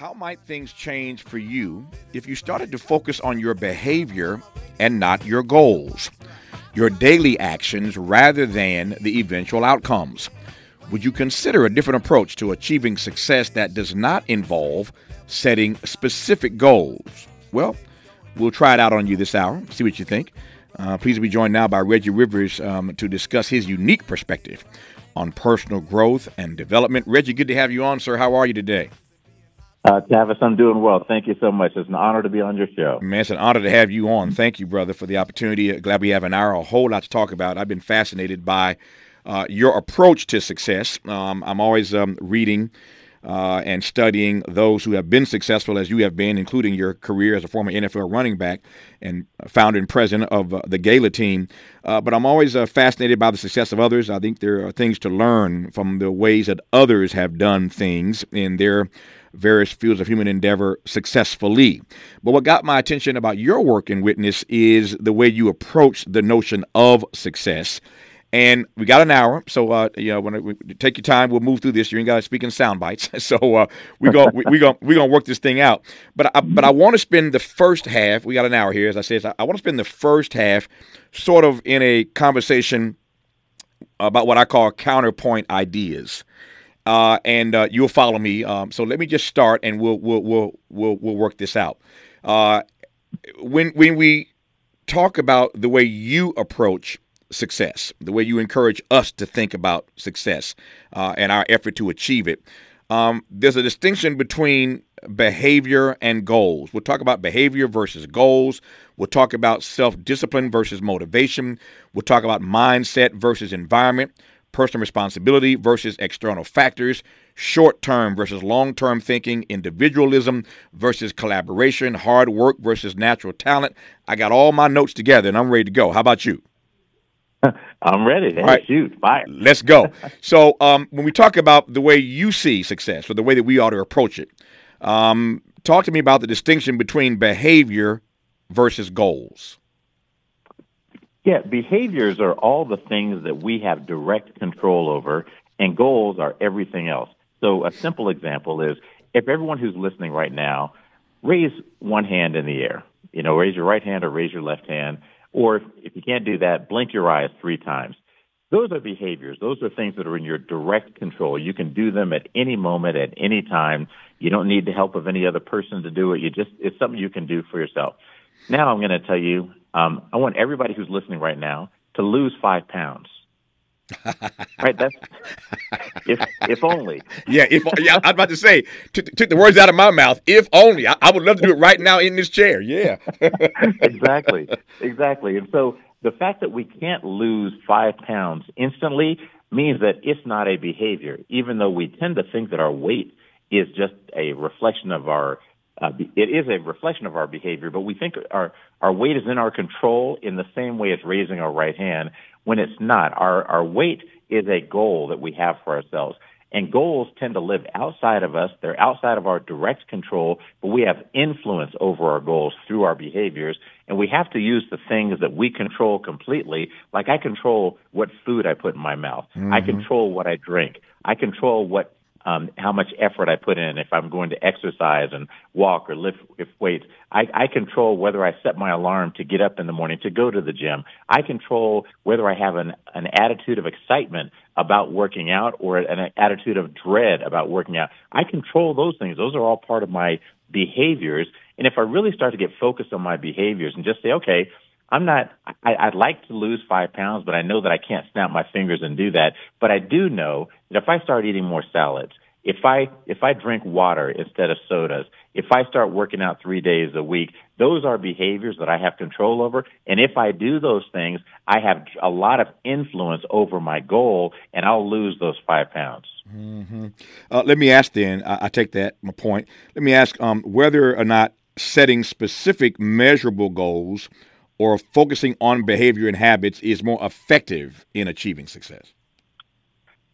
how might things change for you if you started to focus on your behavior and not your goals, your daily actions rather than the eventual outcomes? Would you consider a different approach to achieving success that does not involve setting specific goals? Well, we'll try it out on you this hour, see what you think. Uh, please be joined now by Reggie Rivers um, to discuss his unique perspective on personal growth and development. Reggie, good to have you on, sir. How are you today? Uh, Tavis, I'm doing well. Thank you so much. It's an honor to be on your show. Man, it's an honor to have you on. Thank you, brother, for the opportunity. Glad we have an hour, a whole lot to talk about. I've been fascinated by uh, your approach to success. Um, I'm always um, reading uh, and studying those who have been successful as you have been, including your career as a former NFL running back and founder and president of uh, the Gala team. Uh, but I'm always uh, fascinated by the success of others. I think there are things to learn from the ways that others have done things in their various fields of human endeavor successfully. But what got my attention about your work in Witness is the way you approach the notion of success. And we got an hour, so uh, you know, when we take your time, we'll move through this. You ain't got to speak in sound bites, so uh, we go we, go we gonna work this thing out. But I, but I want to spend the first half. We got an hour here, as I said. I, I want to spend the first half, sort of in a conversation about what I call counterpoint ideas uh, and uh, you'll follow me. Um, so let me just start, and we'll we'll we'll we'll, we'll work this out. Uh, when when we talk about the way you approach success, the way you encourage us to think about success uh, and our effort to achieve it, um, there's a distinction between behavior and goals. We'll talk about behavior versus goals. We'll talk about self discipline versus motivation. We'll talk about mindset versus environment personal responsibility versus external factors, short term versus long term thinking, individualism versus collaboration, hard work versus natural talent. I got all my notes together and I'm ready to go. How about you? I'm ready. Hey, right. shoot, fire. Let's go. so, um, when we talk about the way you see success or the way that we ought to approach it, um, talk to me about the distinction between behavior versus goals. Yeah, behaviors are all the things that we have direct control over, and goals are everything else. So, a simple example is if everyone who's listening right now raise one hand in the air, you know, raise your right hand or raise your left hand, or if, if you can't do that, blink your eyes three times. Those are behaviors. Those are things that are in your direct control. You can do them at any moment, at any time. You don't need the help of any other person to do it. You just, it's something you can do for yourself. Now I'm going to tell you um, I want everybody who's listening right now to lose five pounds. right, that's if if only. Yeah, if yeah, I was about to say, took, took the words out of my mouth. If only, I, I would love to do it right now in this chair. Yeah, exactly, exactly. And so the fact that we can't lose five pounds instantly means that it's not a behavior, even though we tend to think that our weight is just a reflection of our uh, it is a reflection of our behavior, but we think our, our weight is in our control in the same way as raising our right hand when it's not. Our, our weight is a goal that we have for ourselves. And goals tend to live outside of us. They're outside of our direct control, but we have influence over our goals through our behaviors. And we have to use the things that we control completely. Like I control what food I put in my mouth. Mm-hmm. I control what I drink. I control what um, how much effort I put in, if I'm going to exercise and walk or lift, weights. I, I control whether I set my alarm to get up in the morning to go to the gym. I control whether I have an, an attitude of excitement about working out or an attitude of dread about working out. I control those things. Those are all part of my behaviors. And if I really start to get focused on my behaviors and just say, okay, I'm not, I, I'd like to lose five pounds, but I know that I can't snap my fingers and do that. But I do know that if I start eating more salads, if I, if I drink water instead of sodas, if I start working out three days a week, those are behaviors that I have control over. And if I do those things, I have a lot of influence over my goal and I'll lose those five pounds. Mm-hmm. Uh, let me ask then, I, I, take that, my point. Let me ask um, whether or not setting specific measurable goals or focusing on behavior and habits is more effective in achieving success?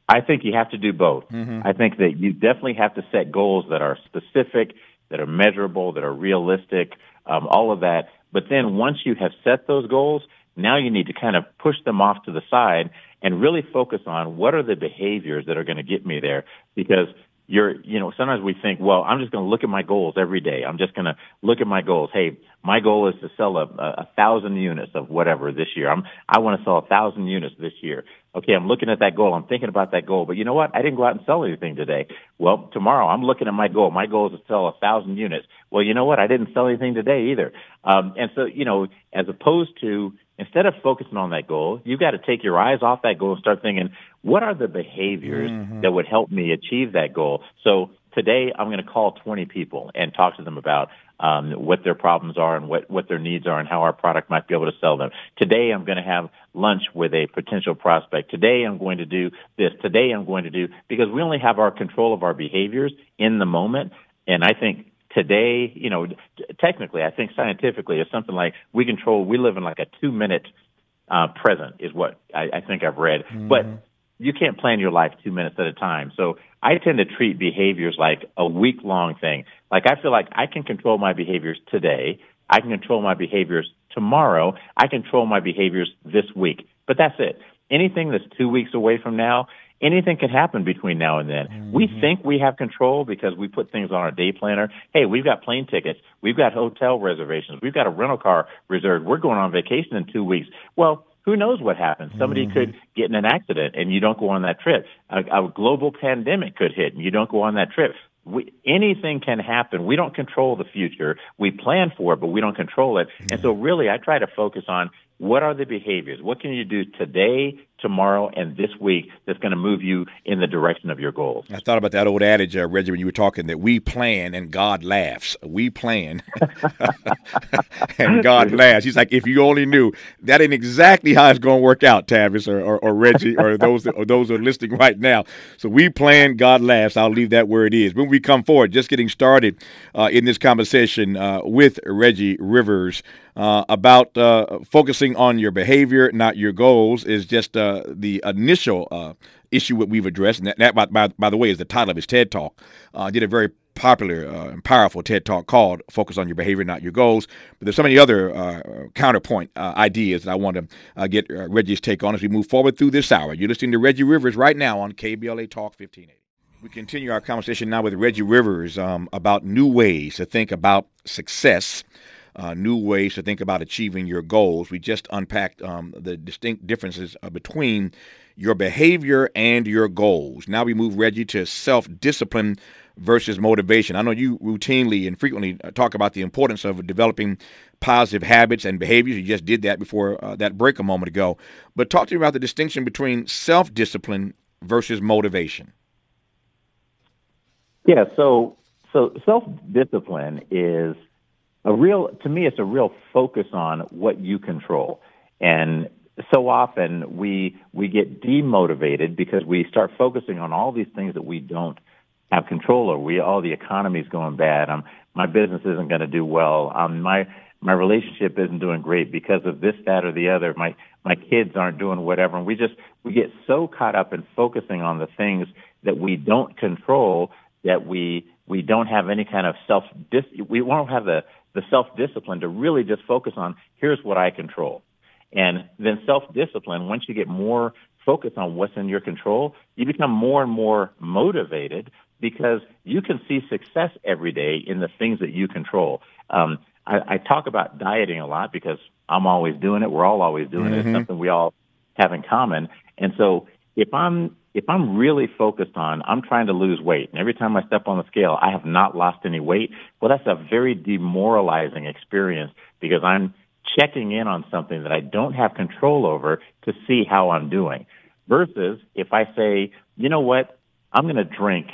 I think you have to do both. Mm-hmm. I think that you definitely have to set goals that are specific, that are measurable, that are realistic, um, all of that. But then once you have set those goals, now you need to kind of push them off to the side and really focus on what are the behaviors that are going to get me there. Because you're, you know, sometimes we think, well, I'm just going to look at my goals every day. I'm just going to look at my goals. Hey, my goal is to sell a, a, thousand units of whatever this year. I'm, I want to sell a thousand units this year. Okay, I'm looking at that goal. I'm thinking about that goal. But you know what? I didn't go out and sell anything today. Well, tomorrow I'm looking at my goal. My goal is to sell a thousand units. Well, you know what? I didn't sell anything today either. Um, and so, you know, as opposed to instead of focusing on that goal, you've got to take your eyes off that goal and start thinking, what are the behaviors mm-hmm. that would help me achieve that goal? So today I'm going to call 20 people and talk to them about um, what their problems are and what, what their needs are and how our product might be able to sell them. Today I'm going to have lunch with a potential prospect. Today I'm going to do this. Today I'm going to do, because we only have our control of our behaviors in the moment. And I think today, you know, technically, I think scientifically, it's something like we control, we live in like a two minute uh, present is what I, I think I've read. Mm-hmm. But you can't plan your life two minutes at a time. So I tend to treat behaviors like a week long thing. Like I feel like I can control my behaviors today. I can control my behaviors tomorrow. I control my behaviors this week. But that's it. Anything that's two weeks away from now, anything can happen between now and then. Mm-hmm. We think we have control because we put things on our day planner. Hey, we've got plane tickets. We've got hotel reservations. We've got a rental car reserved. We're going on vacation in two weeks. Well, who knows what happens? Somebody mm-hmm. could get in an accident and you don't go on that trip. A, a global pandemic could hit and you don't go on that trip. We, anything can happen. We don't control the future. We plan for it, but we don't control it. Mm-hmm. And so really I try to focus on what are the behaviors? What can you do today, tomorrow, and this week that's going to move you in the direction of your goals? I thought about that old adage, uh, Reggie, when you were talking that we plan and God laughs. We plan and God laughs. He's like, if you only knew, that ain't exactly how it's going to work out, Tavis or, or, or Reggie or those that, or those are listening right now. So we plan, God laughs. I'll leave that where it is. When we come forward, just getting started uh, in this conversation uh, with Reggie Rivers uh, about uh, focusing on your behavior, not your goals, is just uh, the initial uh, issue that we've addressed. And that, that by, by, by, the way, is the title of his TED Talk. Uh, did a very popular uh, and powerful TED Talk called Focus on Your Behavior, Not Your Goals. But there's so many other counterpoint ideas that I want to get Reggie's take on as we move forward through this hour. You're listening to Reggie Rivers right now on KBLA Talk 1580. We continue our conversation now with Reggie Rivers um, about new ways to think about success uh, new ways to think about achieving your goals. We just unpacked um, the distinct differences uh, between your behavior and your goals. Now we move, Reggie, to self discipline versus motivation. I know you routinely and frequently uh, talk about the importance of developing positive habits and behaviors. You just did that before uh, that break a moment ago. But talk to me about the distinction between self discipline versus motivation. Yeah, so so self discipline is a real to me it's a real focus on what you control and so often we we get demotivated because we start focusing on all these things that we don't have control over. We all the economy's going bad. My business isn't going to do well. Um, my my relationship isn't doing great because of this, that, or the other. My my kids aren't doing whatever, and we just we get so caught up in focusing on the things that we don't control that we we don't have any kind of self dis we won't have the the self discipline to really just focus on here's what I control. And then self discipline, once you get more focused on what's in your control, you become more and more motivated because you can see success every day in the things that you control. Um, I, I talk about dieting a lot because I'm always doing it. We're all always doing mm-hmm. it. It's mm-hmm. something we all have in common. And so if I'm if I'm really focused on, I'm trying to lose weight, and every time I step on the scale, I have not lost any weight, well, that's a very demoralizing experience because I'm checking in on something that I don't have control over to see how I'm doing. Versus if I say, you know what, I'm going to drink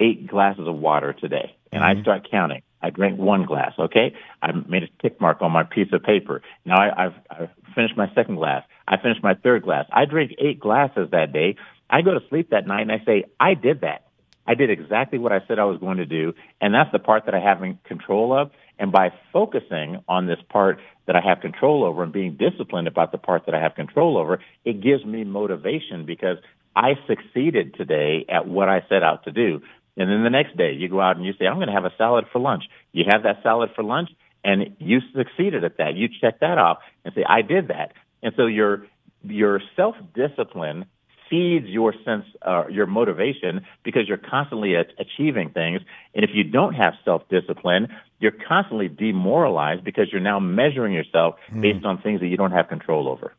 eight glasses of water today, and mm-hmm. I start counting. I drank one glass. Okay, I made a tick mark on my piece of paper. Now I, I've, I've finished my second glass. I finished my third glass. I drank eight glasses that day. I go to sleep that night and I say, I did that. I did exactly what I said I was going to do. And that's the part that I have control of. And by focusing on this part that I have control over and being disciplined about the part that I have control over, it gives me motivation because I succeeded today at what I set out to do. And then the next day you go out and you say, I'm going to have a salad for lunch. You have that salad for lunch and you succeeded at that. You check that off and say, I did that. And so your, your self-discipline feeds your sense, uh, your motivation because you're constantly a- achieving things. And if you don't have self-discipline, you're constantly demoralized because you're now measuring yourself mm. based on things that you don't have control over.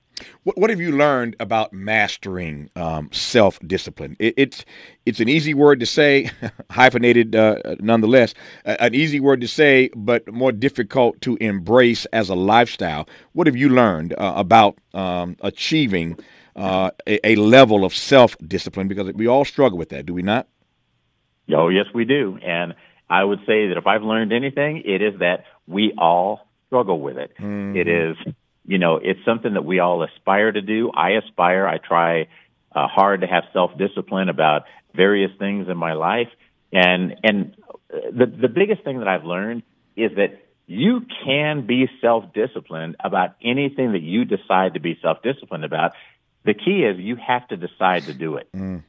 What, what have you learned about mastering um, self discipline? It, it's it's an easy word to say, hyphenated uh, nonetheless. Uh, an easy word to say, but more difficult to embrace as a lifestyle. What have you learned uh, about um, achieving uh, a, a level of self discipline? Because we all struggle with that, do we not? Oh, yes, we do. And I would say that if I've learned anything, it is that we all struggle with it. Mm-hmm. it is you know, it's something that we all aspire to do. I aspire. I try uh, hard to have self-discipline about various things in my life. And, and the, the biggest thing that I've learned is that you can be self-disciplined about anything that you decide to be self-disciplined about. The key is you have to decide to do it. Mm.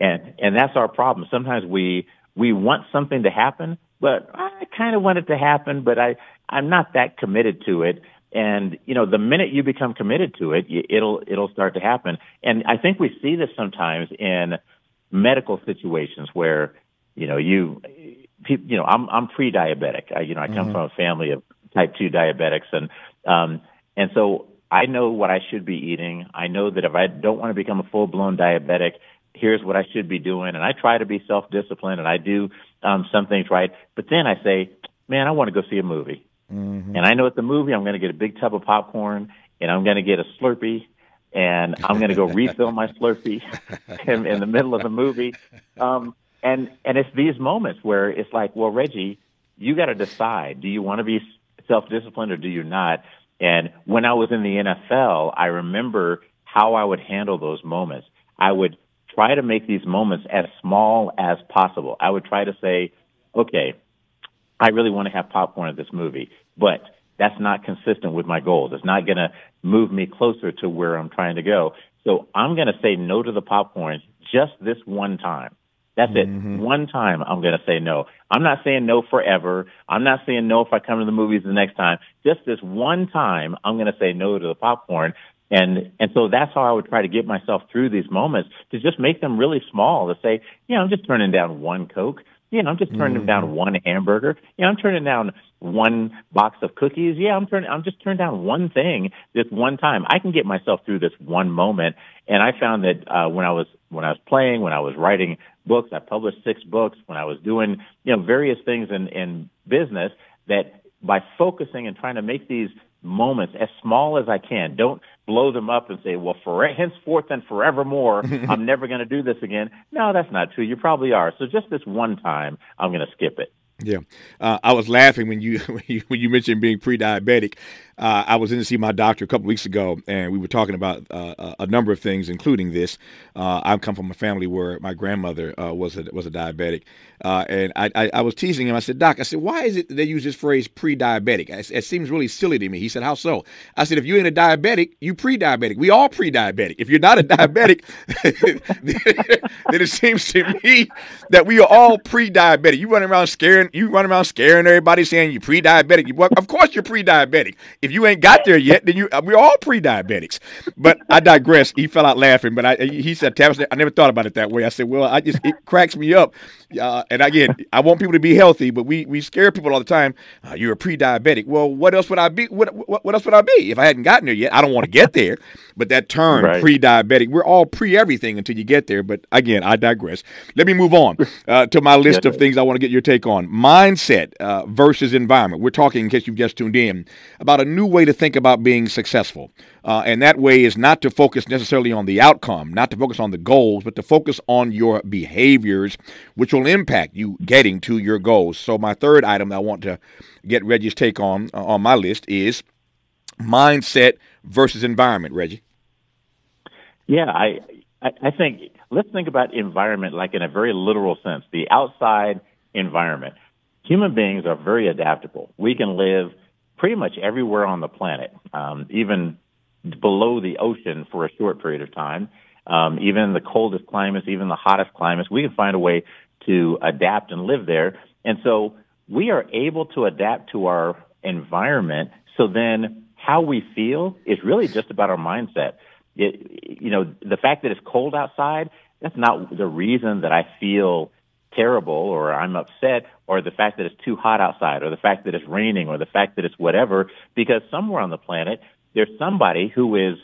And, and that's our problem. Sometimes we, we want something to happen, but I kind of want it to happen, but I, I'm not that committed to it. And you know, the minute you become committed to it, it'll it'll start to happen. And I think we see this sometimes in medical situations where you know you you know I'm I'm pre-diabetic. I, you know, I come mm-hmm. from a family of type two diabetics, and um, and so I know what I should be eating. I know that if I don't want to become a full blown diabetic, here's what I should be doing, and I try to be self disciplined, and I do um, some things right. But then I say, man, I want to go see a movie. Mm-hmm. And I know at the movie, I'm going to get a big tub of popcorn and I'm going to get a Slurpee and I'm going to go refill my Slurpee in, in the middle of the movie. Um, and, and it's these moments where it's like, well, Reggie, you got to decide. Do you want to be self-disciplined or do you not? And when I was in the NFL, I remember how I would handle those moments. I would try to make these moments as small as possible. I would try to say, okay, I really want to have popcorn at this movie, but that's not consistent with my goals. It's not going to move me closer to where I'm trying to go. So I'm going to say no to the popcorn just this one time. That's mm-hmm. it. One time I'm going to say no. I'm not saying no forever. I'm not saying no if I come to the movies the next time. Just this one time I'm going to say no to the popcorn. And, and so that's how I would try to get myself through these moments to just make them really small to say, yeah, I'm just turning down one Coke. You know, I'm just turning mm. down one hamburger. You know, I'm turning down one box of cookies. Yeah, I'm turning, I'm just turning down one thing this one time. I can get myself through this one moment. And I found that, uh, when I was, when I was playing, when I was writing books, I published six books, when I was doing, you know, various things in, in business that by focusing and trying to make these moments as small as I can. Don't blow them up and say, well, for henceforth and forevermore, I'm never going to do this again. No, that's not true. You probably are. So just this one time, I'm going to skip it. Yeah, uh, I was laughing when you when you mentioned being pre-diabetic. Uh, I was in to see my doctor a couple weeks ago, and we were talking about uh, a number of things, including this. Uh, I come from a family where my grandmother uh, was a was a diabetic, uh, and I, I, I, was teasing him. I said, "Doc, I said, why is it they use this phrase pre-diabetic? It, it seems really silly to me." He said, "How so?" I said, "If you ain't a diabetic, you pre-diabetic. We all pre-diabetic. If you're not a diabetic, then it seems to me that we are all pre-diabetic. You running around scaring you run around scaring everybody, saying you're pre-diabetic. You, of course, you're pre-diabetic. If you ain't got there yet, then you uh, we're all pre-diabetics. But I digress. He fell out laughing. But I, he said, Tavis, I never thought about it that way. I said, well, I just it cracks me up. Uh, and again, I want people to be healthy, but we we scare people all the time. Uh, you're a pre-diabetic. Well, what else would I be? What, what, what else would I be if I hadn't gotten there yet? I don't want to get there. But that term, right. pre-diabetic, we're all pre everything until you get there. But again, I digress. Let me move on uh, to my list yeah. of things I want to get your take on. Mindset uh, versus environment. We're talking, in case you've just tuned in, about a new way to think about being successful. Uh, and that way is not to focus necessarily on the outcome, not to focus on the goals, but to focus on your behaviors, which will impact you getting to your goals. So, my third item I want to get Reggie's take on uh, on my list is mindset versus environment. Reggie. Yeah, I I think let's think about environment like in a very literal sense, the outside environment. Human beings are very adaptable. We can live pretty much everywhere on the planet, um, even below the ocean for a short period of time. Um, even the coldest climates, even the hottest climates, we can find a way to adapt and live there. And so we are able to adapt to our environment. So then how we feel is really just about our mindset. it, you know, the fact that it's cold outside, that's not the reason that I feel terrible or I'm upset or the fact that it's too hot outside or the fact that it's raining or the fact that it's whatever, because somewhere on the planet, there's somebody who is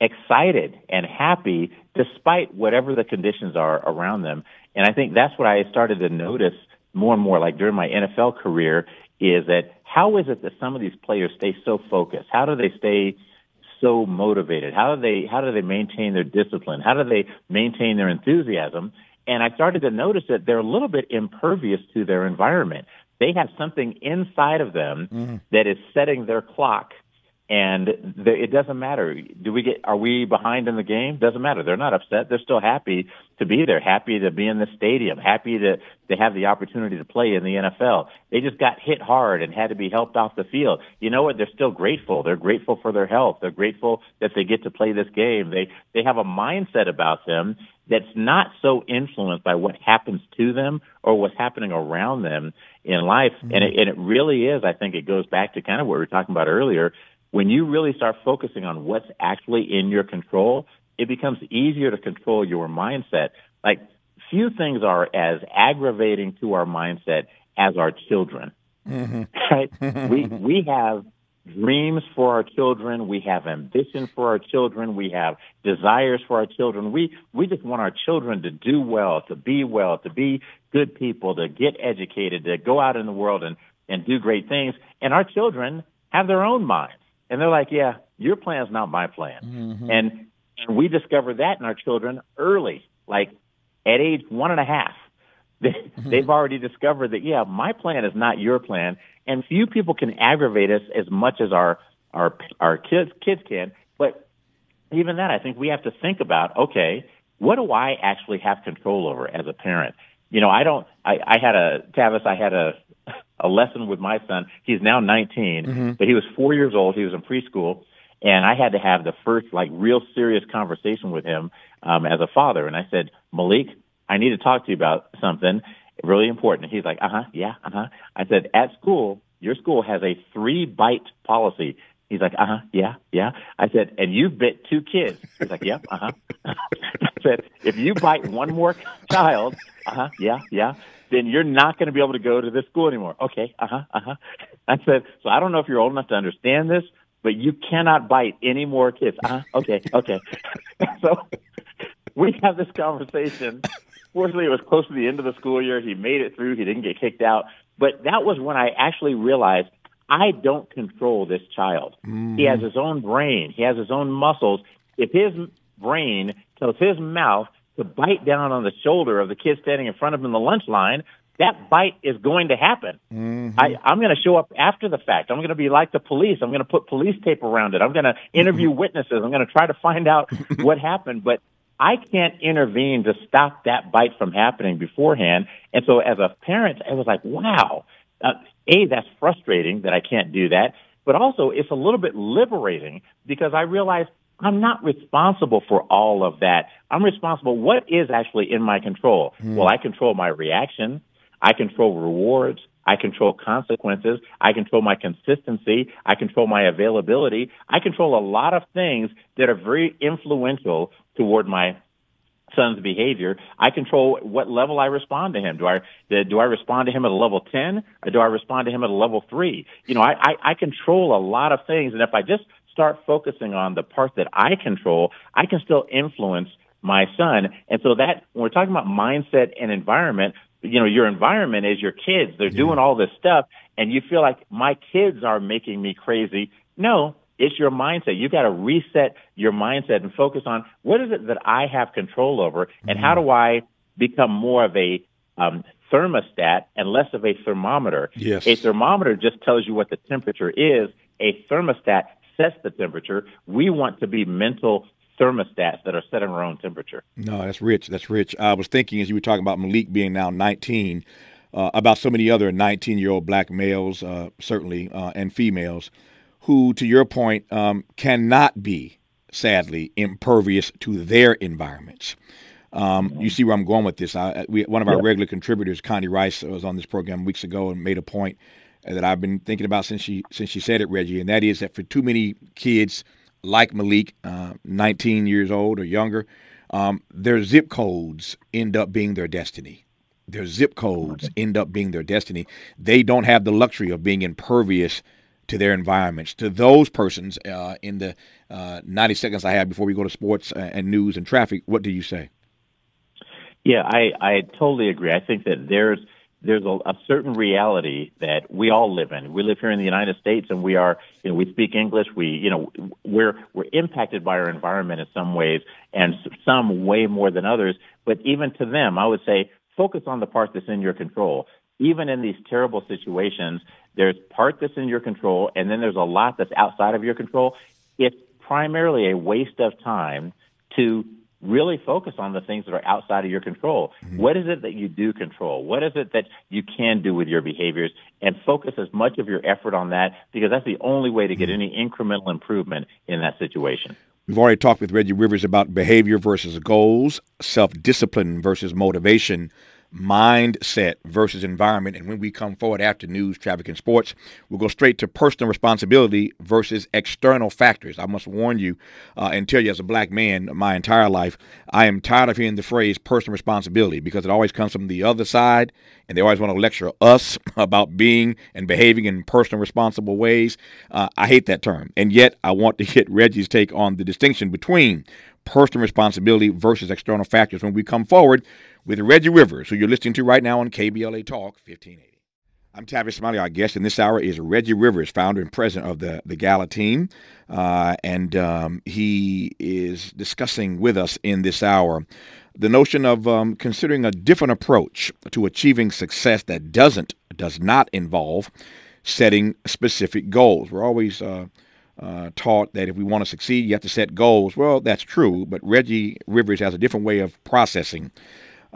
excited and happy despite whatever the conditions are around them. And I think that's what I started to notice more and more, like during my NFL career, is that how is it that some of these players stay so focused? How do they stay so motivated? How do they how do they maintain their discipline? How do they maintain their enthusiasm? And I started to notice that they're a little bit impervious to their environment. They have something inside of them mm. that is setting their clock and the, it doesn't matter. Do we get? Are we behind in the game? Doesn't matter. They're not upset. They're still happy to be there. Happy to be in the stadium. Happy to to have the opportunity to play in the NFL. They just got hit hard and had to be helped off the field. You know what? They're still grateful. They're grateful for their health. They're grateful that they get to play this game. They they have a mindset about them that's not so influenced by what happens to them or what's happening around them in life. Mm-hmm. And it, and it really is. I think it goes back to kind of what we were talking about earlier when you really start focusing on what's actually in your control, it becomes easier to control your mindset. Like few things are as aggravating to our mindset as our children. Mm-hmm. Right? we we have dreams for our children. We have ambition for our children. We have desires for our children. We we just want our children to do well, to be well, to be good people, to get educated, to go out in the world and and do great things. And our children have their own minds. And they're like, yeah, your plan's not my plan. Mm-hmm. And, and we discover that in our children early, like at age one and a half. They, mm-hmm. They've already discovered that, yeah, my plan is not your plan. And few people can aggravate us as much as our, our, our kids, kids can. But even that, I think we have to think about, okay, what do I actually have control over as a parent? You know, I don't, I, I had a, Tavis, I had a, a lesson with my son. He's now 19, mm-hmm. but he was four years old. He was in preschool, and I had to have the first like real serious conversation with him um, as a father. And I said, Malik, I need to talk to you about something really important. He's like, uh huh, yeah, uh huh. I said, at school, your school has a three bite policy. He's like, uh huh, yeah, yeah. I said, and you bit two kids. He's like, yep, uh huh. Said, if you bite one more child, uh huh, yeah, yeah then you're not going to be able to go to this school anymore. Okay, uh huh, uh huh. I said, so I don't know if you're old enough to understand this, but you cannot bite any more kids. Uh huh. Okay, okay. so we have this conversation. Fortunately, it was close to the end of the school year. He made it through. He didn't get kicked out. But that was when I actually realized I don't control this child. Mm-hmm. He has his own brain. He has his own muscles. If his brain tells his mouth to bite down on the shoulder of the kid standing in front of him in the lunch line, that bite is going to happen. Mm-hmm. I, I'm going to show up after the fact. I'm going to be like the police. I'm going to put police tape around it. I'm going to interview mm-hmm. witnesses. I'm going to try to find out what happened. But I can't intervene to stop that bite from happening beforehand. And so as a parent, I was like, wow, uh, A, that's frustrating that I can't do that. But also it's a little bit liberating because I realize I'm not responsible for all of that. I'm responsible. What is actually in my control? Mm. Well, I control my reaction. I control rewards. I control consequences. I control my consistency. I control my availability. I control a lot of things that are very influential toward my son's behavior. I control what level I respond to him. Do I do I respond to him at a level ten or do I respond to him at a level three? You know, I, I, I control a lot of things, and if I just start focusing on the parts that I control, I can still influence my son. And so that when we're talking about mindset and environment, you know, your environment is your kids. They're yeah. doing all this stuff and you feel like my kids are making me crazy. No, it's your mindset. You've got to reset your mindset and focus on what is it that I have control over and mm-hmm. how do I become more of a um, thermostat and less of a thermometer. Yes. A thermometer just tells you what the temperature is. A thermostat sets the temperature. We want to be mental thermostats that are setting our own temperature. No, that's rich. That's rich. I was thinking as you were talking about Malik being now 19, uh, about so many other 19 year old black males, uh, certainly, uh, and females, who, to your point, um, cannot be, sadly, impervious to their environments. Um, you see where I'm going with this. I, we, one of our regular contributors, Connie Rice, was on this program weeks ago and made a point that I've been thinking about since she since she said it, Reggie, and that is that for too many kids like Malik, uh, 19 years old or younger, um, their zip codes end up being their destiny. Their zip codes end up being their destiny. They don't have the luxury of being impervious to their environments. To those persons, uh, in the uh, 90 seconds I have before we go to sports and news and traffic, what do you say? Yeah, I, I totally agree. I think that there's there's a, a, certain reality that we all live in. We live here in the United States, and we are, you know, we speak English. We, you know, we're we're impacted by our environment in some ways, and some way more than others. But even to them, I would say focus on the part that's in your control. Even in these terrible situations, there's part that's in your control, and then there's a lot that's outside of your control. It's primarily a waste of time to really focus on the things that are outside of your control. Mm-hmm. What is it that you do control? What is it that you can do with your behaviors? And focus as much of your effort on that because that's the only way to get mm-hmm. any incremental improvement in that situation. We've already talked with Reggie Rivers about behavior versus goals, self discipline versus motivation mindset versus environment. And when we come forward after news, traffic, and sports, we'll go straight to personal responsibility versus external factors. I must warn you uh, and tell you, as a black man, my entire life, I am tired of hearing the phrase personal responsibility because it always comes from the other side, and they always want to lecture us about being and behaving in personal responsible ways. Uh, I hate that term, and yet I want to get Reggie's take on the distinction between personal responsibility versus external factors when we come forward with Reggie Rivers, who you're listening to right now on KBLA Talk 1580. I'm Tavis Smiley. Our guest in this hour is Reggie Rivers, founder and president of the, the Gala team. Uh, and um, he is discussing with us in this hour the notion of um, considering a different approach to achieving success that doesn't, does not involve setting specific goals. We're always uh, uh, taught that if we want to succeed, you have to set goals. Well, that's true, but Reggie Rivers has a different way of processing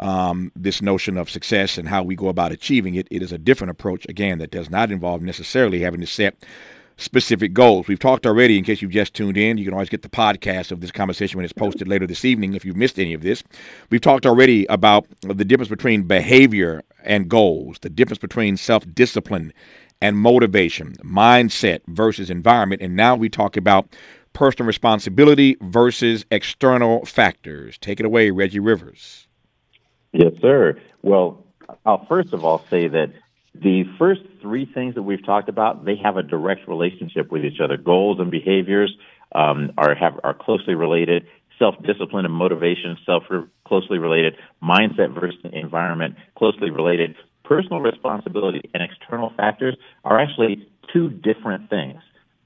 um, this notion of success and how we go about achieving it. It is a different approach, again, that does not involve necessarily having to set specific goals. We've talked already, in case you've just tuned in, you can always get the podcast of this conversation when it's posted later this evening if you've missed any of this. We've talked already about the difference between behavior and goals, the difference between self discipline and motivation, mindset versus environment. And now we talk about personal responsibility versus external factors. Take it away, Reggie Rivers. Yes, sir. Well, I'll first of all say that the first three things that we've talked about, they have a direct relationship with each other. Goals and behaviors um, are have are closely related. Self discipline and motivation, self closely related. Mindset versus environment, closely related personal responsibility and external factors are actually two different things.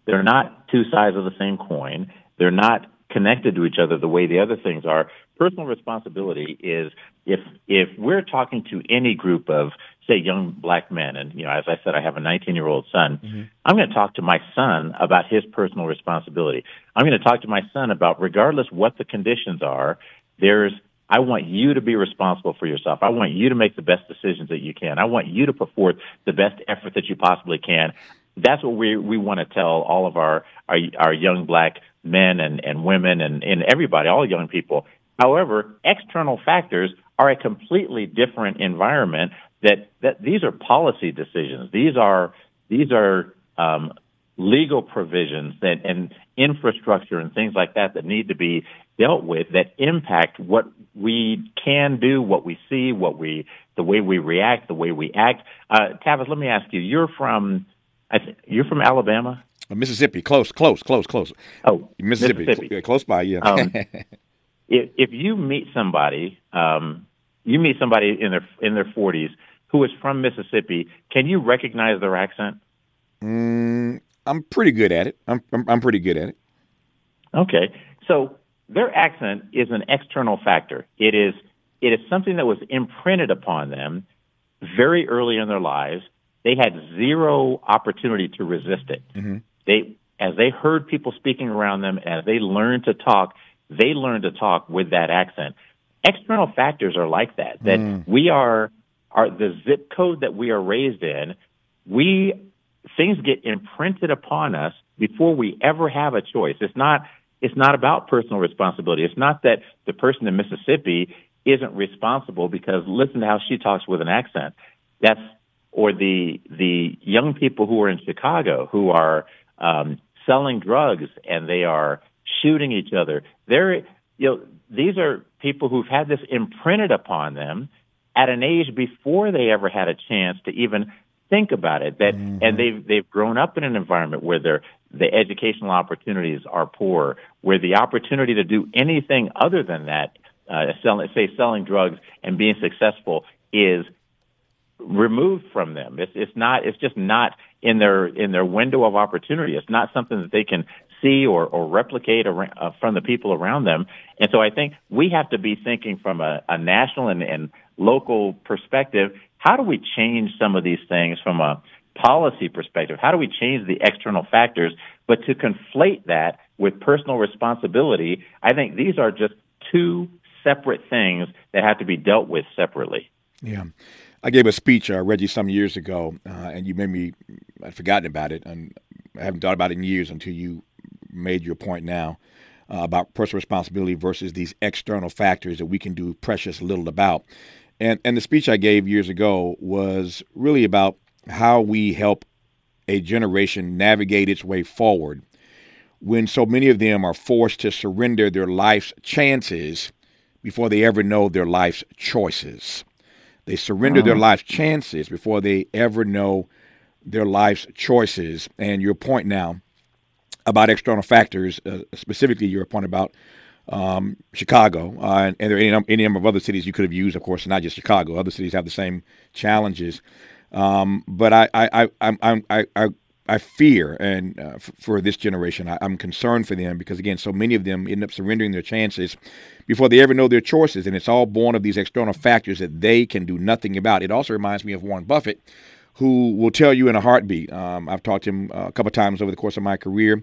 They're not two sides of the same coin. They're not connected to each other the way the other things are. Personal responsibility is if if we're talking to any group of say young black men and you know as I said I have a 19 year old son mm-hmm. I'm going to talk to my son about his personal responsibility. I'm going to talk to my son about regardless what the conditions are there's I want you to be responsible for yourself. I want you to make the best decisions that you can. I want you to put forth the best effort that you possibly can. That's what we we want to tell all of our our, our young black men and, and women and, and everybody, all young people. However, external factors are a completely different environment that, that these are policy decisions. These are, these are, um, legal provisions that, and infrastructure and things like that that need to be dealt with that impact what we can do, what we see, what we, the way we react, the way we act. Uh, Tavis, let me ask you, you're from, I th- you're from Alabama? Uh, Mississippi, close, close, close, close. Oh, Mississippi, Mississippi. close by, yeah. um, if, if you meet somebody, um, you meet somebody in their in their forties who is from Mississippi, can you recognize their accent? Mm, I'm pretty good at it. I'm, I'm I'm pretty good at it. Okay, so their accent is an external factor. It is it is something that was imprinted upon them very early in their lives. They had zero opportunity to resist it. Mm-hmm. They as they heard people speaking around them, as they learned to talk, they learn to talk with that accent. External factors are like that. That mm. we are are the zip code that we are raised in. We things get imprinted upon us before we ever have a choice. It's not it's not about personal responsibility. It's not that the person in Mississippi isn't responsible because listen to how she talks with an accent. That's or the the young people who are in Chicago who are um, selling drugs and they are shooting each other. They're, you know, these are people who've had this imprinted upon them at an age before they ever had a chance to even think about it. That mm-hmm. and they've they've grown up in an environment where their the educational opportunities are poor, where the opportunity to do anything other than that, uh, selling say selling drugs and being successful is removed from them. It's it's not it's just not in their in their window of opportunity. It's not something that they can see or, or replicate around, uh, from the people around them. And so I think we have to be thinking from a, a national and, and local perspective. How do we change some of these things from a policy perspective? How do we change the external factors? But to conflate that with personal responsibility, I think these are just two separate things that have to be dealt with separately. Yeah. I gave a speech, uh, Reggie, some years ago, uh, and you made me, I'd forgotten about it, and I haven't thought about it in years until you made your point now uh, about personal responsibility versus these external factors that we can do precious little about. And and the speech I gave years ago was really about how we help a generation navigate its way forward when so many of them are forced to surrender their life's chances before they ever know their life's choices. They surrender their uh-huh. life's chances before they ever know their life's choices. And your point now about external factors, uh, specifically your point about um, Chicago, uh, and, and, there are any, any, number of other cities you could have used, of course, not just Chicago. Other cities have the same challenges. Um, but I, I, I, I, I, I, I fear, and uh, f- for this generation, I, am concerned for them because, again, so many of them end up surrendering their chances before they ever know their choices. And it's all born of these external factors that they can do nothing about. It also reminds me of Warren Buffett who will tell you in a heartbeat. Um, I've talked to him uh, a couple times over the course of my career.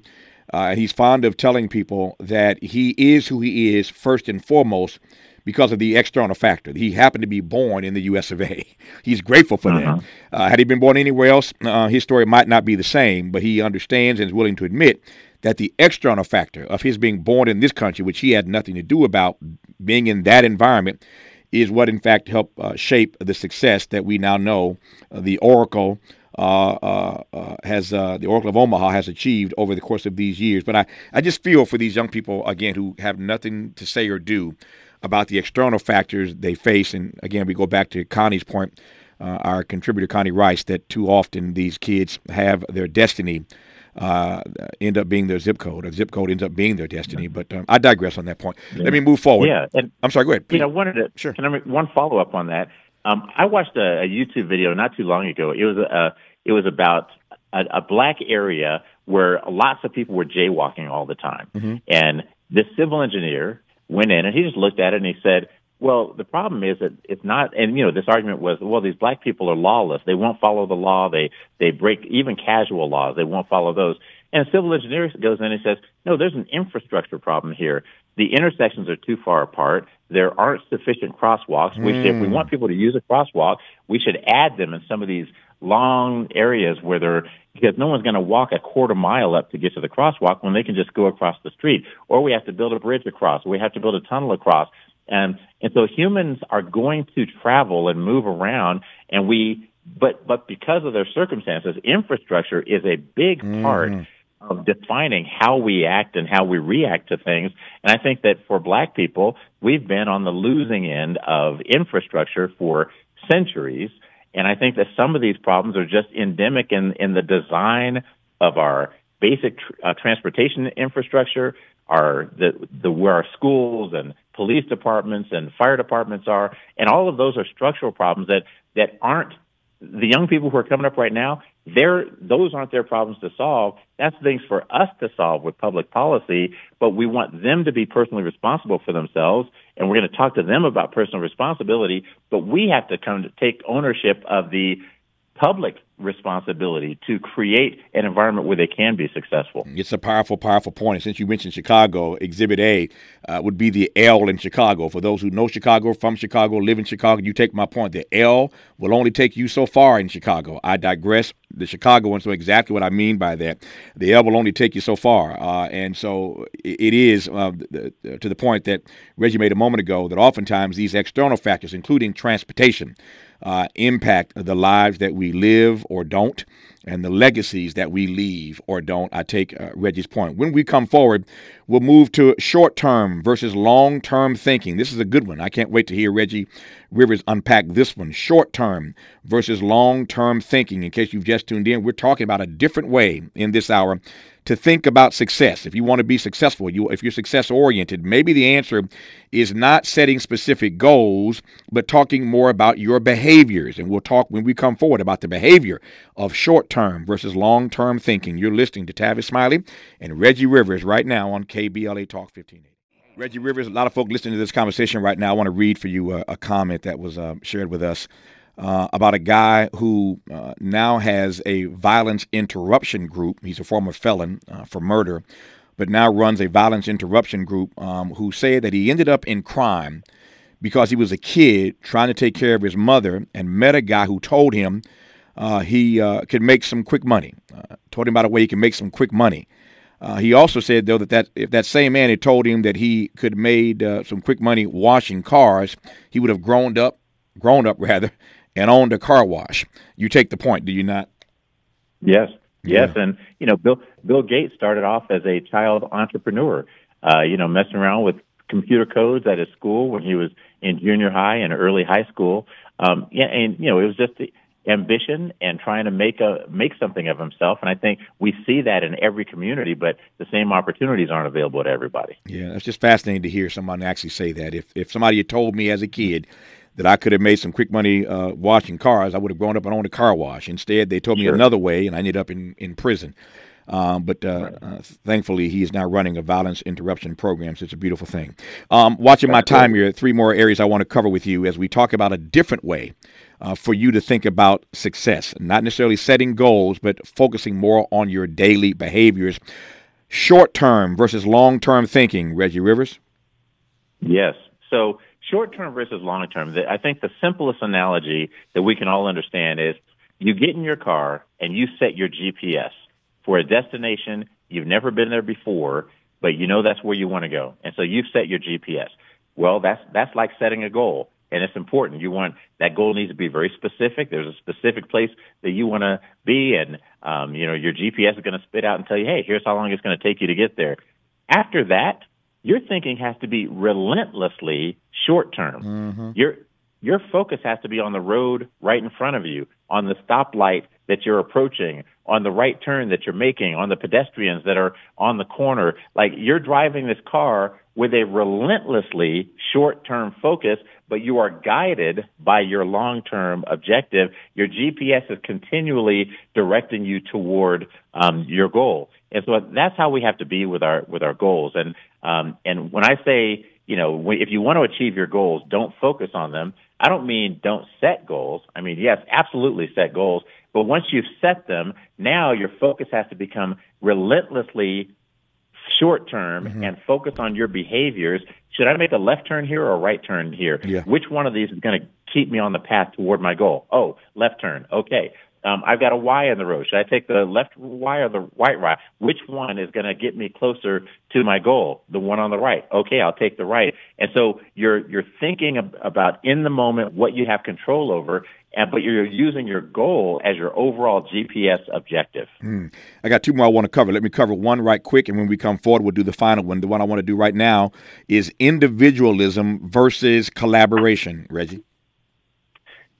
Uh, he's fond of telling people that he is who he is first and foremost because of the external factor. He happened to be born in the U.S. of A. He's grateful for uh-huh. that. Uh, had he been born anywhere else, uh, his story might not be the same, but he understands and is willing to admit that the external factor of his being born in this country, which he had nothing to do about, being in that environment, is what in fact helped uh, shape the success that we now know uh, the Oracle uh, uh, uh has the Oracle of Omaha has achieved over the course of these years. But I, I just feel for these young people again who have nothing to say or do about the external factors they face. And again, we go back to Connie's point, our contributor Connie Rice, that too often these kids have their destiny uh, end up being their zip code. A zip code ends up being their destiny. But um, I digress on that point. Yeah. Let me move forward. Yeah, and, I'm sorry. Go ahead. You know, wanted to sure. Can I make one follow up on that? Um, I watched a, a, YouTube video not too long ago. It was a, it was about a, a black area where lots of people were jaywalking all the time, mm-hmm. and this civil engineer went in and he just looked at it and he said, well, the problem is that it's not, and you know, this argument was, well, these black people are lawless. They won't follow the law. They they break even casual laws. They won't follow those. And civil engineer goes in and says, no, there's an infrastructure problem here. The intersections are too far apart. There aren't sufficient crosswalks. Mm. Which, if we want people to use a crosswalk, we should add them in some of these long areas where they're because no one's going to walk a quarter mile up to get to the crosswalk when they can just go across the street. Or we have to build a bridge across. Or we have to build a tunnel across. And, and so humans are going to travel and move around and we, but, but because of their circumstances, infrastructure is a big part of defining how we act and how we react to things. And I think that for black people, we've been on the losing end of infrastructure for centuries. And I think that some of these problems are just endemic in, in the design of our basic uh, transportation infrastructure, our the the where our schools and police departments and fire departments are, and all of those are structural problems that that aren't the young people who are coming up right now. They're those aren't their problems to solve. That's things for us to solve with public policy. But we want them to be personally responsible for themselves, and we're going to talk to them about personal responsibility. But we have to come to take ownership of the public responsibility to create an environment where they can be successful. It's a powerful, powerful point. And since you mentioned Chicago, Exhibit A uh, would be the L in Chicago. For those who know Chicago, from Chicago, live in Chicago, you take my point. The L will only take you so far in Chicago. I digress. The Chicago, Chicagoans know exactly what I mean by that. The L will only take you so far. Uh, and so it is uh, the, to the point that Reggie made a moment ago that oftentimes these external factors, including transportation, uh, impact the lives that we live or don't. And the legacies that we leave or don't. I take uh, Reggie's point. When we come forward, we'll move to short term versus long term thinking. This is a good one. I can't wait to hear Reggie Rivers unpack this one. Short term versus long term thinking. In case you've just tuned in, we're talking about a different way in this hour to think about success. If you want to be successful, you if you're success oriented, maybe the answer is not setting specific goals, but talking more about your behaviors. And we'll talk when we come forward about the behavior of short-term versus long-term thinking. You're listening to Tavis Smiley and Reggie Rivers right now on KBLA Talk 1580. Reggie Rivers, a lot of folk listening to this conversation right now. I want to read for you a, a comment that was uh, shared with us uh, about a guy who uh, now has a violence interruption group. He's a former felon uh, for murder, but now runs a violence interruption group um, who said that he ended up in crime because he was a kid trying to take care of his mother and met a guy who told him he uh, could make some quick money. Uh, told him about a way he could make some quick money. he also said though that, that if that same man had told him that he could made some quick money washing cars, he would have grown up, grown up rather, and owned a car wash. You take the point, do you not? Yes, yes, yeah. and you know, Bill Bill Gates started off as a child entrepreneur. Uh, you know, messing around with computer codes at his school when he was in junior high and early high school. Um, yeah, and you know, it was just ambition and trying to make a make something of himself. And I think we see that in every community, but the same opportunities aren't available to everybody. Yeah, it's just fascinating to hear someone actually say that. If if somebody had told me as a kid that I could have made some quick money uh, washing cars, I would have grown up and owned a car wash. Instead, they told me sure. another way, and I ended up in, in prison. Um, but uh, right. uh, thankfully, he is now running a violence interruption program, so it's a beautiful thing. Um, watching my time here, three more areas I want to cover with you as we talk about a different way uh, for you to think about success. Not necessarily setting goals, but focusing more on your daily behaviors. Short term versus long term thinking, Reggie Rivers? Yes. So, short term versus long term, I think the simplest analogy that we can all understand is you get in your car and you set your GPS for a destination you've never been there before, but you know that's where you want to go. And so you've set your GPS. Well, that's, that's like setting a goal. And it's important. You want that goal needs to be very specific. There's a specific place that you want to be, and um, you know your GPS is going to spit out and tell you, "Hey, here's how long it's going to take you to get there." After that, your thinking has to be relentlessly short term. Mm-hmm. Your your focus has to be on the road right in front of you, on the stoplight that you're approaching, on the right turn that you're making, on the pedestrians that are on the corner. Like you're driving this car with a relentlessly short-term focus, but you are guided by your long-term objective. Your GPS is continually directing you toward um, your goal, and so that's how we have to be with our with our goals. And um, and when I say you know if you want to achieve your goals, don't focus on them. I don't mean don't set goals. I mean yes, absolutely set goals. But once you've set them, now your focus has to become relentlessly short term mm-hmm. and focus on your behaviors. Should I make a left turn here or a right turn here? Yeah. Which one of these is going to keep me on the path toward my goal? Oh, left turn. Okay. Um, I've got a Y in the road. Should I take the left Y or the right Y? Which one is going to get me closer to my goal? The one on the right. Okay, I'll take the right. And so you're you're thinking about in the moment what you have control over, and, but you're using your goal as your overall GPS objective. Mm. I got two more I want to cover. Let me cover one right quick, and when we come forward, we'll do the final one. The one I want to do right now is individualism versus collaboration. Reggie.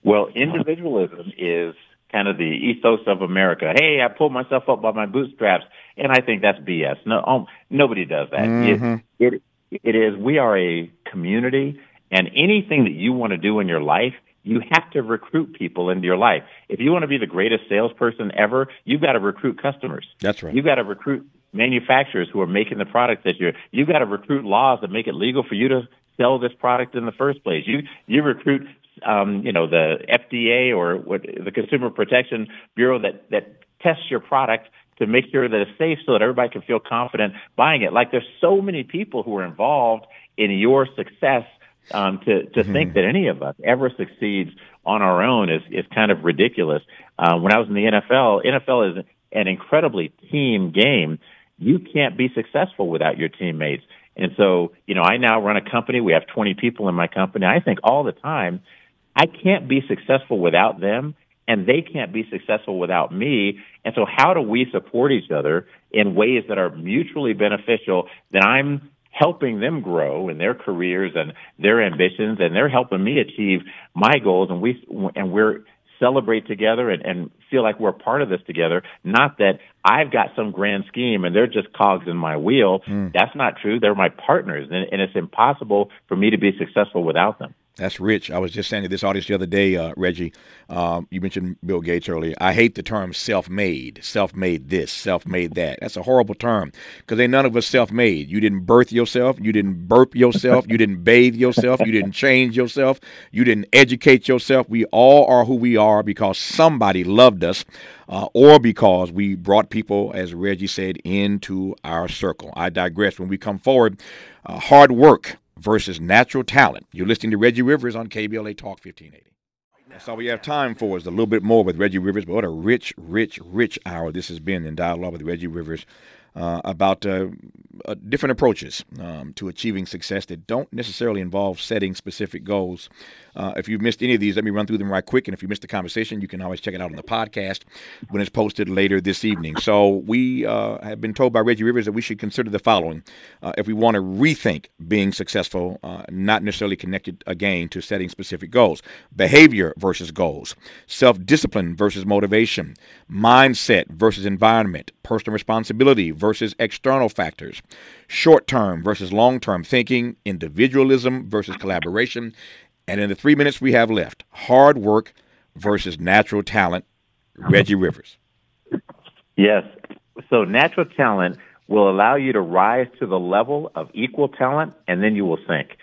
Well, individualism is kind of the ethos of America. Hey, I pulled myself up by my bootstraps, and I think that's BS. No, um, nobody does that. Mm-hmm. It, it, it is. We are a community, and anything that you want to do in your life, you have to recruit people into your life. If you want to be the greatest salesperson ever, you've got to recruit customers. That's right. You've got to recruit manufacturers who are making the product that you're. You've got to recruit laws that make it legal for you to sell this product in the first place. You you recruit um, you know, the FDA or what the Consumer Protection Bureau that that tests your product to make sure that it's safe so that everybody can feel confident buying it. Like there's so many people who are involved in your success um, to to mm-hmm. think that any of us ever succeeds on our own is is kind of ridiculous. Uh, when I was in the NFL, NFL is an incredibly team game. You can't be successful without your teammates. And so, you know, I now run a company. We have 20 people in my company. I think all the time, I can't be successful without them. and they can't be successful without me. And so how do we support each other in ways that are mutually beneficial that I'm helping them grow in their careers and their ambitions and they're helping me achieve my goals and we and we're celebrate together and, and feel like we're part of this together. Not that I've got some grand scheme and they're just cogs in my wheel. Mm. That's not true. They're my partners and, and it's impossible for me to be successful without them. That's rich. I was just saying to this audience the other day, uh, Reggie. Um, you mentioned Bill Gates earlier. I hate the term self-made, self-made this, self-made that. That's a horrible term because ain't none of us self-made. You didn't birth yourself. You didn't burp yourself. you didn't bathe yourself. You didn't change yourself. You didn't educate yourself. We all are who we are because somebody loved us. Uh, or because we brought people, as Reggie said, into our circle. I digress. When we come forward, uh, hard work versus natural talent. You're listening to Reggie Rivers on KBLA Talk 1580. That's all we have time for is a little bit more with Reggie Rivers, but what a rich, rich, rich hour this has been in dialogue with Reggie Rivers uh, about uh, uh, different approaches um, to achieving success that don't necessarily involve setting specific goals. Uh, if you've missed any of these, let me run through them right quick. And if you missed the conversation, you can always check it out on the podcast when it's posted later this evening. So we uh, have been told by Reggie Rivers that we should consider the following uh, if we want to rethink being successful, not necessarily connected again to setting specific goals. Behavior versus goals, self discipline versus motivation, mindset versus environment, personal responsibility versus external factors, short term versus long term thinking, individualism versus collaboration, and in the three minutes we have left, hard work versus natural talent. Reggie Rivers. Yes. So natural talent will allow you to rise to the level of equal talent, and then you will sink.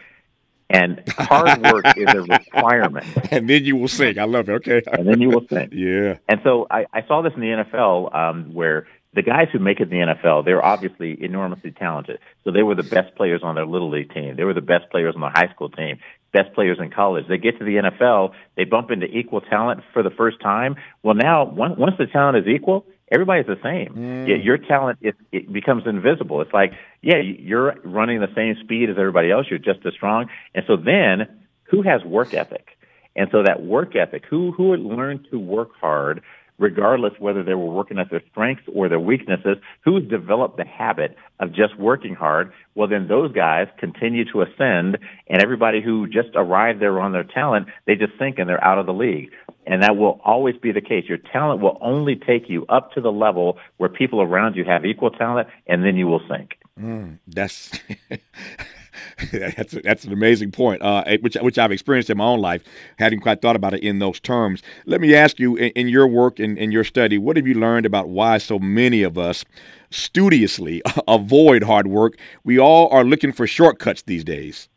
And hard work is a requirement. And then you will sink. I love it. Okay. and then you will sink. Yeah. And so I, I saw this in the NFL um, where the guys who make it in the NFL, they're obviously enormously talented. So they were the best players on their little league team. They were the best players on the high school team, best players in college. They get to the NFL, they bump into equal talent for the first time. Well, now once the talent is equal, everybody's the same. Mm. Your talent it, it becomes invisible. It's like, yeah, you're running the same speed as everybody else. You're just as strong. And so then, who has work ethic? And so that work ethic, who who learned to work hard, regardless whether they were working at their strengths or their weaknesses, who's developed the habit of just working hard, well, then those guys continue to ascend, and everybody who just arrived there on their talent, they just sink and they're out of the league. And that will always be the case. Your talent will only take you up to the level where people around you have equal talent, and then you will sink. Mm, that's that's that's an amazing point, uh, which which I've experienced in my own life, hadn't quite thought about it in those terms. Let me ask you, in, in your work and in, in your study, what have you learned about why so many of us studiously avoid hard work? We all are looking for shortcuts these days.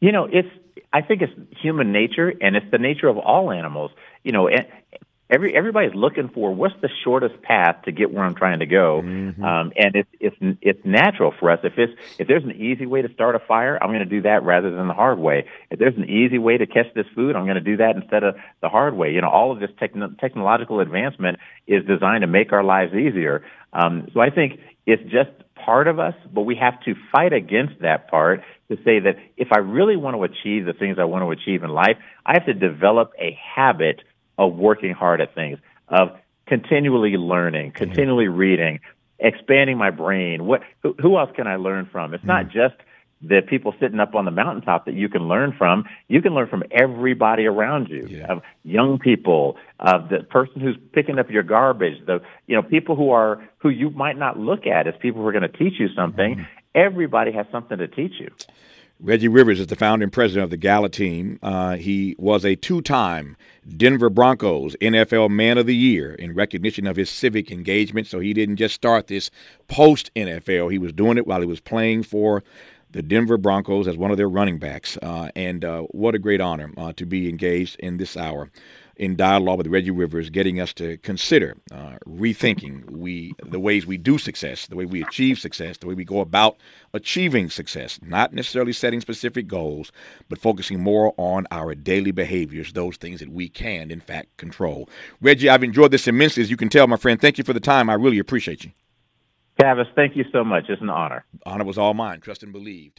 You know, it's I think it's human nature, and it's the nature of all animals. You know, every everybody's looking for what's the shortest path to get where I'm trying to go, mm-hmm. um, and it's it's it's natural for us. If it's if there's an easy way to start a fire, I'm going to do that rather than the hard way. If there's an easy way to catch this food, I'm going to do that instead of the hard way. You know, all of this techn- technological advancement is designed to make our lives easier. Um, so I think it's just part of us, but we have to fight against that part to say that if I really want to achieve the things I want to achieve in life, I have to develop a habit of working hard at things, of continually learning, continually mm-hmm. reading, expanding my brain. What who, who, else can I learn from? It's mm-hmm. not just the people sitting up on the mountaintop that you can learn from. You can learn from everybody around you, yeah. of young people, of the person who's picking up your garbage, the you know people who are who you might not look at as people who are going to teach you something. Mm-hmm. Everybody has something to teach you. Reggie Rivers is the founding president of the Gala team. Uh, he was a two time Denver Broncos NFL Man of the Year in recognition of his civic engagement. So he didn't just start this post NFL, he was doing it while he was playing for the Denver Broncos as one of their running backs. Uh, and uh, what a great honor uh, to be engaged in this hour in dialogue with Reggie Rivers, getting us to consider uh, rethinking we the ways we do success, the way we achieve success, the way we go about achieving success. Not necessarily setting specific goals, but focusing more on our daily behaviors, those things that we can, in fact, control. Reggie, I've enjoyed this immensely, as you can tell, my friend. Thank you for the time. I really appreciate you. Tavis, thank you so much. It's an honor. Honor was all mine. Trust and believe.